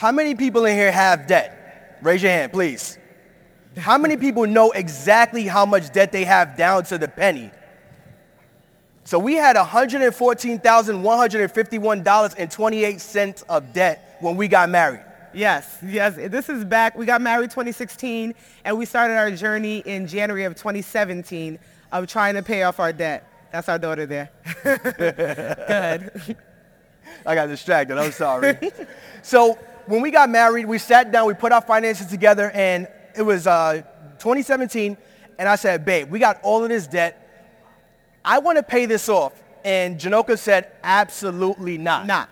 How many people in here have debt? Raise your hand, please. How many people know exactly how much debt they have down to the penny? So we had $114,151.28 of debt when we got married. Yes, yes. This is back. We got married 2016, and we started our journey in January of 2017 of trying to pay off our debt. That's our daughter there. Good. I got distracted. I'm sorry. so when we got married, we sat down, we put our finances together, and it was uh, 2017. And I said, babe, we got all of this debt. I want to pay this off. And Janoka said, absolutely not. Not.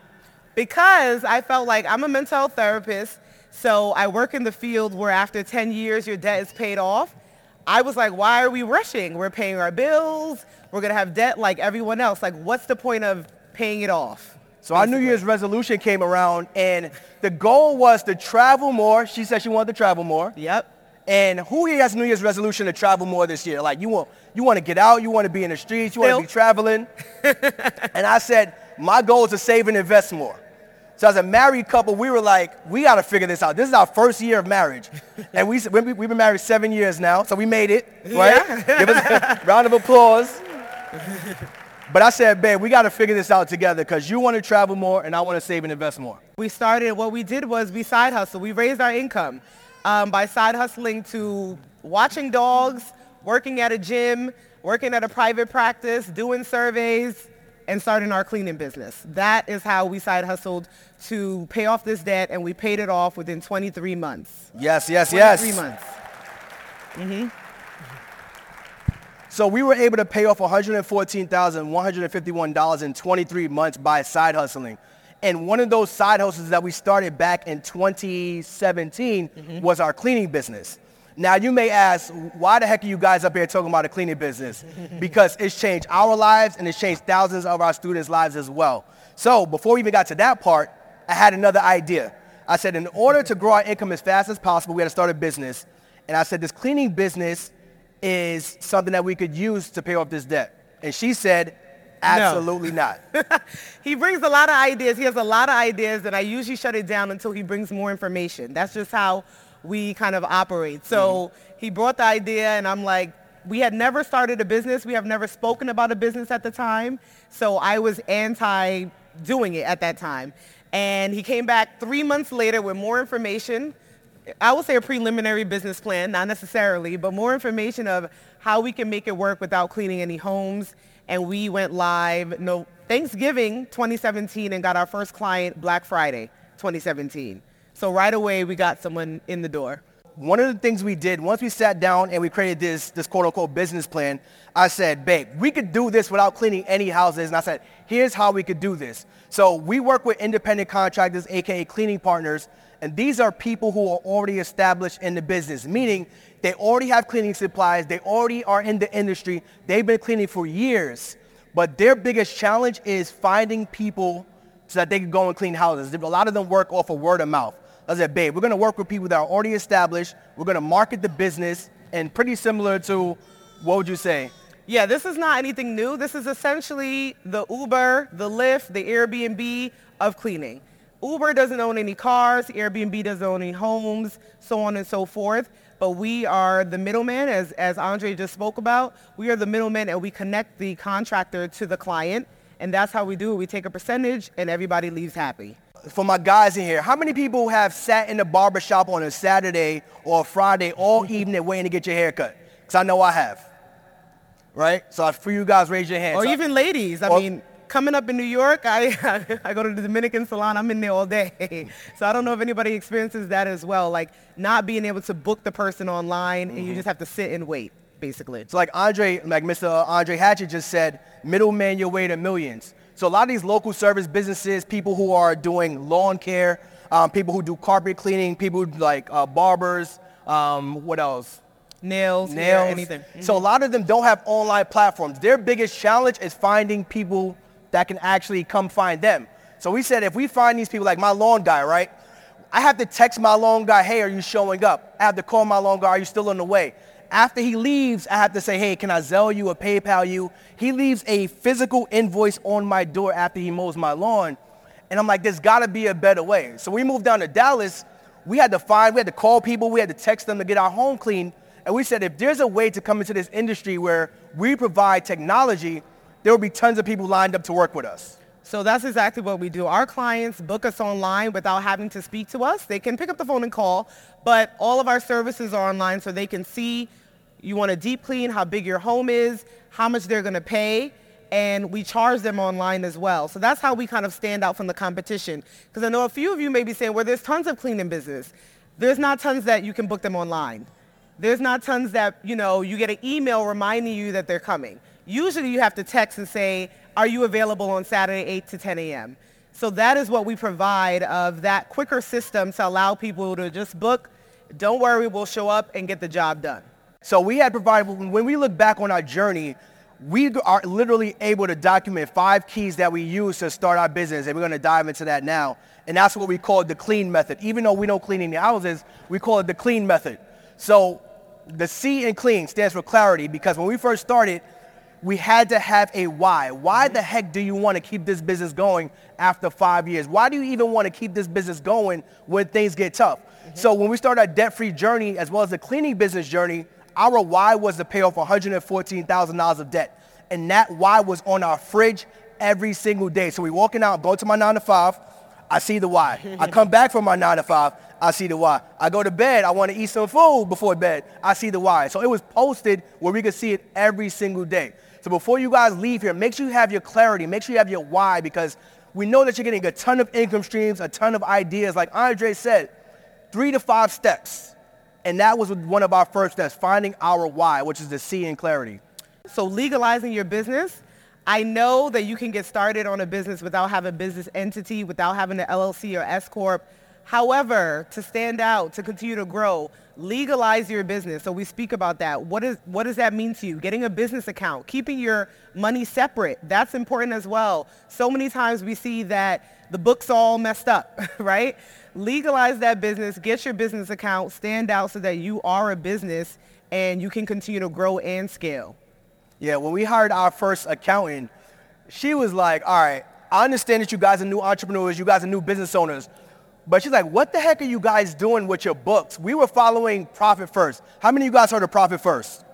Because I felt like I'm a mental health therapist, so I work in the field where after 10 years your debt is paid off. I was like, why are we rushing? We're paying our bills. We're going to have debt like everyone else. Like, what's the point of paying it off? So our New Year's resolution came around, and the goal was to travel more. She said she wanted to travel more. Yep. And who here has New Year's resolution to travel more this year? Like you want you want to get out, you want to be in the streets, you want to be traveling. and I said, my goal is to save and invest more. So as a married couple, we were like, we got to figure this out. This is our first year of marriage. and we, we've been married seven years now, so we made it, right? Yeah. Give us a round of applause. But I said, babe, we got to figure this out together because you want to travel more and I want to save and invest more. We started, what we did was we side hustle. We raised our income um, by side hustling to watching dogs, working at a gym, working at a private practice, doing surveys, and starting our cleaning business. That is how we side hustled to pay off this debt, and we paid it off within 23 months. Yes, yes, 23 yes. 23 months. Mm-hmm. So we were able to pay off $114,151 in 23 months by side hustling. And one of those side hustles that we started back in 2017 mm-hmm. was our cleaning business. Now you may ask, why the heck are you guys up here talking about a cleaning business? because it's changed our lives and it's changed thousands of our students' lives as well. So before we even got to that part, I had another idea. I said, in order to grow our income as fast as possible, we had to start a business. And I said, this cleaning business is something that we could use to pay off this debt. And she said, Absolutely no. not. he brings a lot of ideas. He has a lot of ideas, and I usually shut it down until he brings more information. That's just how we kind of operate. So mm-hmm. he brought the idea, and I'm like, we had never started a business. We have never spoken about a business at the time. So I was anti doing it at that time. And he came back three months later with more information. I would say a preliminary business plan, not necessarily, but more information of how we can make it work without cleaning any homes and we went live no Thanksgiving 2017 and got our first client Black Friday 2017. So right away we got someone in the door. One of the things we did once we sat down and we created this this quote unquote business plan, I said, babe, we could do this without cleaning any houses. And I said, here's how we could do this. So we work with independent contractors, aka cleaning partners, and these are people who are already established in the business, meaning they already have cleaning supplies. They already are in the industry. They've been cleaning for years. But their biggest challenge is finding people so that they can go and clean houses. A lot of them work off of word of mouth. I said, babe, we're to work with people that are already established. We're to market the business and pretty similar to, what would you say? Yeah, this is not anything new. This is essentially the Uber, the Lyft, the Airbnb of cleaning. Uber doesn't own any cars, Airbnb doesn't own any homes, so on and so forth but we are the middleman, as, as Andre just spoke about. We are the middleman and we connect the contractor to the client, and that's how we do it. We take a percentage and everybody leaves happy. For my guys in here, how many people have sat in the barber shop on a Saturday or a Friday all evening waiting to get your hair cut? Because I know I have. Right? So for you guys, raise your hand. Or so, even ladies. I mean, coming up in New York, I, I go to the Dominican salon. I'm in there all day. so I don't know if anybody experiences that as well, like not being able to book the person online mm-hmm. and you just have to sit and wait, basically. So like Andre, like Mr. Andre Hatchett just said, middleman your way to millions. So a lot of these local service businesses, people who are doing lawn care, um, people who do carpet cleaning, people who like uh, barbers, um, what else? Nails, nails, hair, anything. Mm-hmm. So a lot of them don't have online platforms. Their biggest challenge is finding people that can actually come find them. So we said if we find these people, like my lawn guy, right? I have to text my lawn guy, hey, are you showing up? I have to call my lawn guy, are you still on the way? After he leaves, I have to say, hey, can I Zelle you or PayPal you? He leaves a physical invoice on my door after he mows my lawn. And I'm like, there's gotta be a better way. So we moved down to Dallas. We had to find, we had to call people, we had to text them to get our home clean. And we said, if there's a way to come into this industry where we provide technology, there will be tons of people lined up to work with us. So that's exactly what we do. Our clients book us online without having to speak to us. They can pick up the phone and call, but all of our services are online so they can see you want a deep clean, how big your home is, how much they're going to pay, and we charge them online as well. So that's how we kind of stand out from the competition. Because I know a few of you may be saying, well, there's tons of cleaning business. There's not tons that you can book them online. There's not tons that, you know, you get an email reminding you that they're coming. Usually you have to text and say, are you available on Saturday 8 to 10 a.m.? So that is what we provide of that quicker system to allow people to just book, don't worry, we'll show up and get the job done. So we had provided, when we look back on our journey, we are literally able to document five keys that we use to start our business, and we're going to dive into that now. And that's what we call the clean method. Even though we don't clean any houses, we call it the clean method. So the C in clean stands for clarity because when we first started, we had to have a why. Why the heck do you want to keep this business going after five years? Why do you even want to keep this business going when things get tough? Mm-hmm. So when we started our debt-free journey as well as the cleaning business journey, our why was to pay off $114,000 of debt. And that why was on our fridge every single day. So we walking out, go to my nine to five, I see the why. I come back from my nine to five, I see the why. I go to bed, I want to eat some food before bed, I see the why. So it was posted where we could see it every single day. So before you guys leave here, make sure you have your clarity, make sure you have your why because we know that you're getting a ton of income streams, a ton of ideas. Like Andre said, three to five steps. And that was one of our first steps, finding our why, which is the C in clarity. So legalizing your business, I know that you can get started on a business without having a business entity, without having an LLC or S Corp. However, to stand out, to continue to grow, legalize your business. So we speak about that. What, is, what does that mean to you? Getting a business account, keeping your money separate. That's important as well. So many times we see that the book's all messed up, right? Legalize that business, get your business account, stand out so that you are a business and you can continue to grow and scale. Yeah, when we hired our first accountant, she was like, all right, I understand that you guys are new entrepreneurs, you guys are new business owners, but she's like, what the heck are you guys doing with your books? We were following Profit First. How many of you guys heard of Profit First?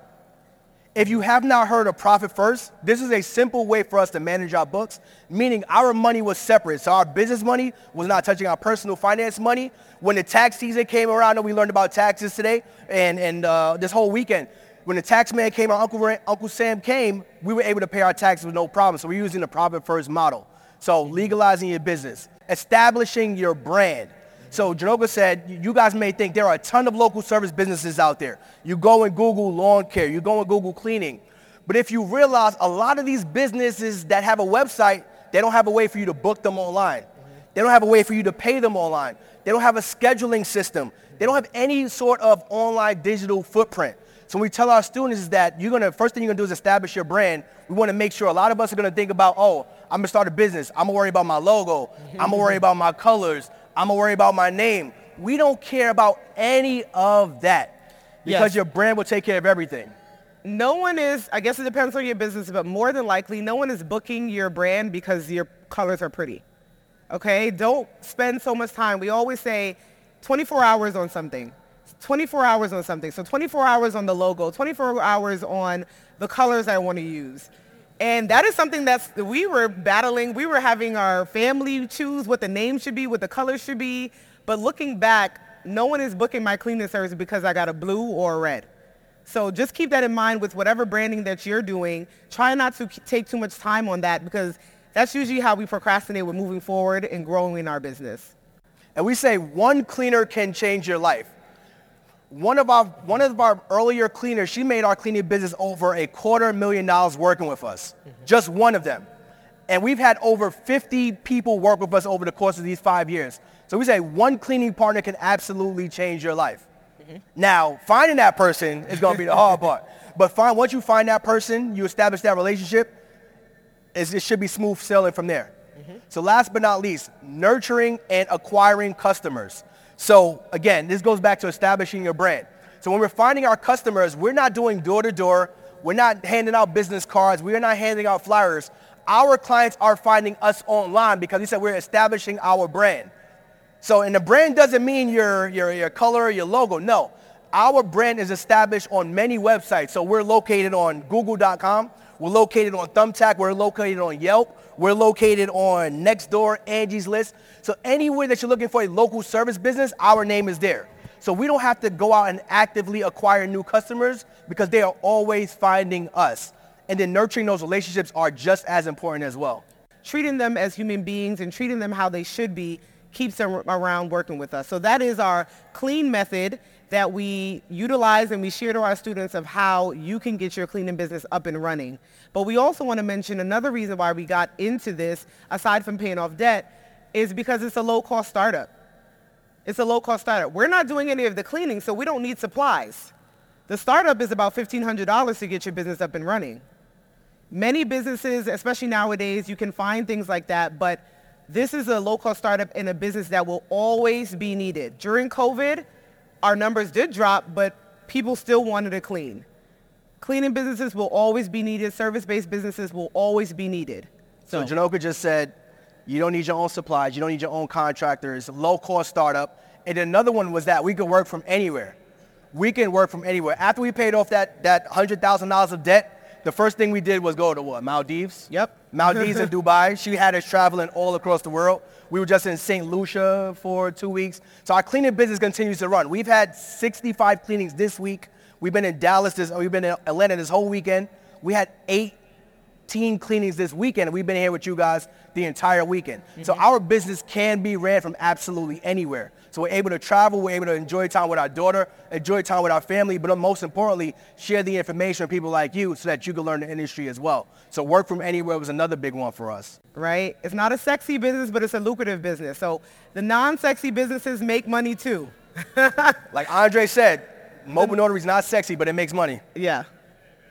If you have not heard of Profit First, this is a simple way for us to manage our books, meaning our money was separate. So our business money was not touching our personal finance money. When the tax season came around, and we learned about taxes today and, and uh, this whole weekend, when the tax man came, Uncle, Uncle Sam came, we were able to pay our taxes with no problem. So we're using the Profit First model. So legalizing your business establishing your brand. So Janoka said, you guys may think there are a ton of local service businesses out there. You go and Google lawn care, you go and Google cleaning. But if you realize a lot of these businesses that have a website, they don't have a way for you to book them online. They don't have a way for you to pay them online. They don't have a scheduling system. They don't have any sort of online digital footprint. So when we tell our students is that you're gonna, first thing you're gonna do is establish your brand. We wanna make sure a lot of us are gonna think about, oh, I'm gonna start a business. I'm gonna worry about my logo. I'm gonna worry about my colors. I'm gonna worry about my name. We don't care about any of that because yes. your brand will take care of everything. No one is, I guess it depends on your business, but more than likely, no one is booking your brand because your colors are pretty. Okay? Don't spend so much time. We always say 24 hours on something. 24 hours on something. So 24 hours on the logo, 24 hours on the colors I want to use. And that is something that's, we were battling. We were having our family choose what the name should be, what the color should be. But looking back, no one is booking my cleaning service because I got a blue or a red. So just keep that in mind with whatever branding that you're doing. Try not to take too much time on that because that's usually how we procrastinate with moving forward and growing in our business. And we say one cleaner can change your life one of our one of our earlier cleaners, she made our cleaning business over a quarter million dollars working with us. Mm-hmm. Just one of them. And we've had over 50 people work with us over the course of these five years. So we say one cleaning partner can absolutely change your life. Mm-hmm. Now, finding that person is going to be the hard part. But find, once you find that person, you establish that relationship, it should be smooth sailing from there. Mm-hmm. So last but not least, nurturing and acquiring customers. So again, this goes back to establishing your brand. So when we're finding our customers, we're not doing door to door. We're not handing out business cards. We're not handing out flyers. our clients are finding us online because we said we're establishing our brand. So, and the brand doesn't mean your, your, your color, your logo. No, our brand is established on many websites. So we're located on google.com. We're located on Thumbtack. We're located on Yelp. We're located on Nextdoor, Angie's List. So anywhere that you're looking for a local service business, our name is there. So we don't have to go out and actively acquire new customers because they are always finding us. And then nurturing those relationships are just as important as well. Treating them as human beings and treating them how they should be keeps them around working with us. So that is our clean method that we utilize and we share to our students of how you can get your cleaning business up and running. But we also want to mention another reason why we got into this, aside from paying off debt, is because it's a low-cost startup. It's a low-cost startup. We're not doing any of the cleaning, so we don't need supplies. The startup is about $1,500 to get your business up and running. Many businesses, especially nowadays, you can find things like that, but this is a low-cost startup in a business that will always be needed. During COVID, our numbers did drop, but people still wanted to clean. Cleaning businesses will always be needed. Service-based businesses will always be needed. So, so Janoka just said, you don't need your own supplies. You don't need your own contractors. Low-cost startup. And another one was that we could work from anywhere. We can work from anywhere. After we paid off that, that $100,000 of debt, the first thing we did was go to what? Maldives? Yep. Maldives and Dubai. She had us traveling all across the world. We were just in St. Lucia for two weeks. So our cleaning business continues to run. We've had 65 cleanings this week. We've been in Dallas this, we've been in Atlanta this whole weekend. We had 18 cleanings this weekend, we've been here with you guys the entire weekend. Mm-hmm. So our business can be ran from absolutely anywhere. So we're able to travel, we're able to enjoy time with our daughter, enjoy time with our family, but most importantly, share the information with people like you so that you can learn the industry as well. So work from anywhere was another big one for us. Right? It's not a sexy business, but it's a lucrative business. So the non-sexy businesses make money too. like Andre said, mobile notary is not sexy, but it makes money. Yeah.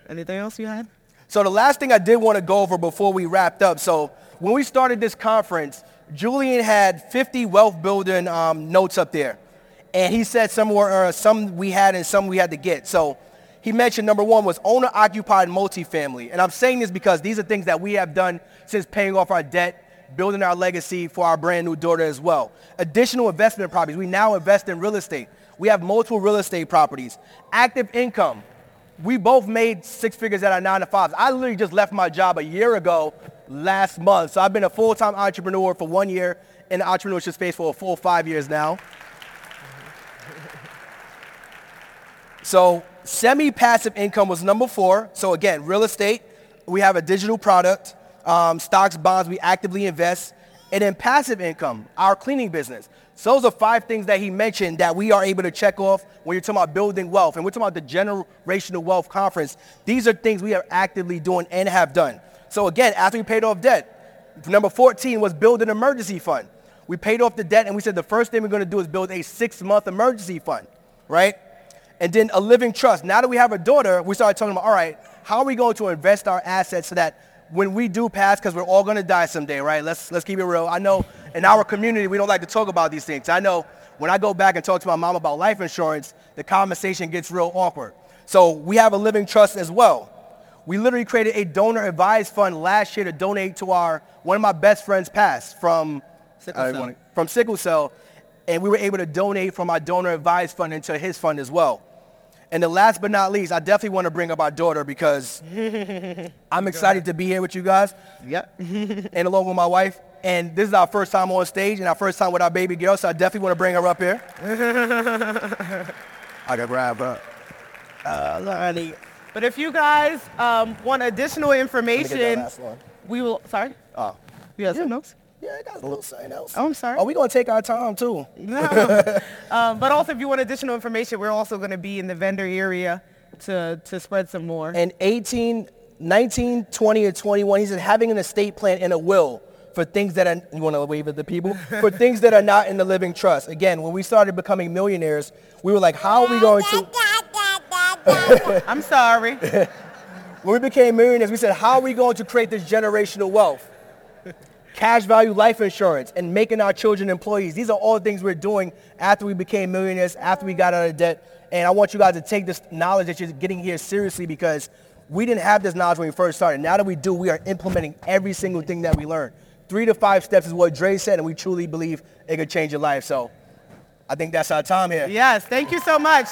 Anything else you had? So the last thing I did want to go over before we wrapped up. So when we started this conference, Julian had 50 wealth building um, notes up there. And he said some were uh, some we had and some we had to get. So he mentioned number one was owner occupied multifamily. And I'm saying this because these are things that we have done since paying off our debt, building our legacy for our brand new daughter as well. Additional investment properties. We now invest in real estate. We have multiple real estate properties. Active income. We both made six figures at our nine to fives. I literally just left my job a year ago last month. So I've been a full-time entrepreneur for one year in the entrepreneurship space for a full five years now. So semi-passive income was number four. So again, real estate, we have a digital product, um, stocks, bonds, we actively invest. And then passive income, our cleaning business. So those are five things that he mentioned that we are able to check off when you're talking about building wealth. And we're talking about the generational wealth conference. These are things we are actively doing and have done. So again, after we paid off debt, number 14 was build an emergency fund. We paid off the debt and we said the first thing we're going to do is build a six-month emergency fund, right? And then a living trust. Now that we have a daughter, we started talking about, all right, how are we going to invest our assets so that when we do pass, because we're all going to die someday, right? Let's, let's keep it real. I know in our community, we don't like to talk about these things. I know when I go back and talk to my mom about life insurance, the conversation gets real awkward. So we have a living trust as well. We literally created a donor advised fund last year to donate to our, one of my best friends passed from sickle cell. Wanna, from sickle cell. And we were able to donate from our donor advised fund into his fund as well. And the last but not least, I definitely want to bring up our daughter because I'm excited to be here with you guys. Yep. and along with my wife. And this is our first time on stage and our first time with our baby girl, so I definitely want to bring her up here. I can grab her. Uh, Lonnie. But if you guys um, want additional information, we will. Sorry. Oh. You have yeah. some notes. Yeah, I got a little something else. Oh, I'm sorry. Oh, we're going to take our time, too. No. um, but also, if you want additional information, we're also going to be in the vendor area to, to spread some more. And 18, 19, 20, or 21, he said having an estate plan and a will for things that are, you want to wave at the people? for things that are not in the living trust. Again, when we started becoming millionaires, we were like, how are we going to... I'm sorry. when we became millionaires, we said, how are we going to create this generational wealth? Cash value life insurance and making our children employees. These are all things we're doing after we became millionaires, after we got out of debt. And I want you guys to take this knowledge that you're getting here seriously because We didn't have this knowledge when we first started. Now that we do, we are implementing every single thing that we learn. Three to five steps is what Dre said, and we truly believe it could change your life. So I think that's our time here. Yes, thank you so much.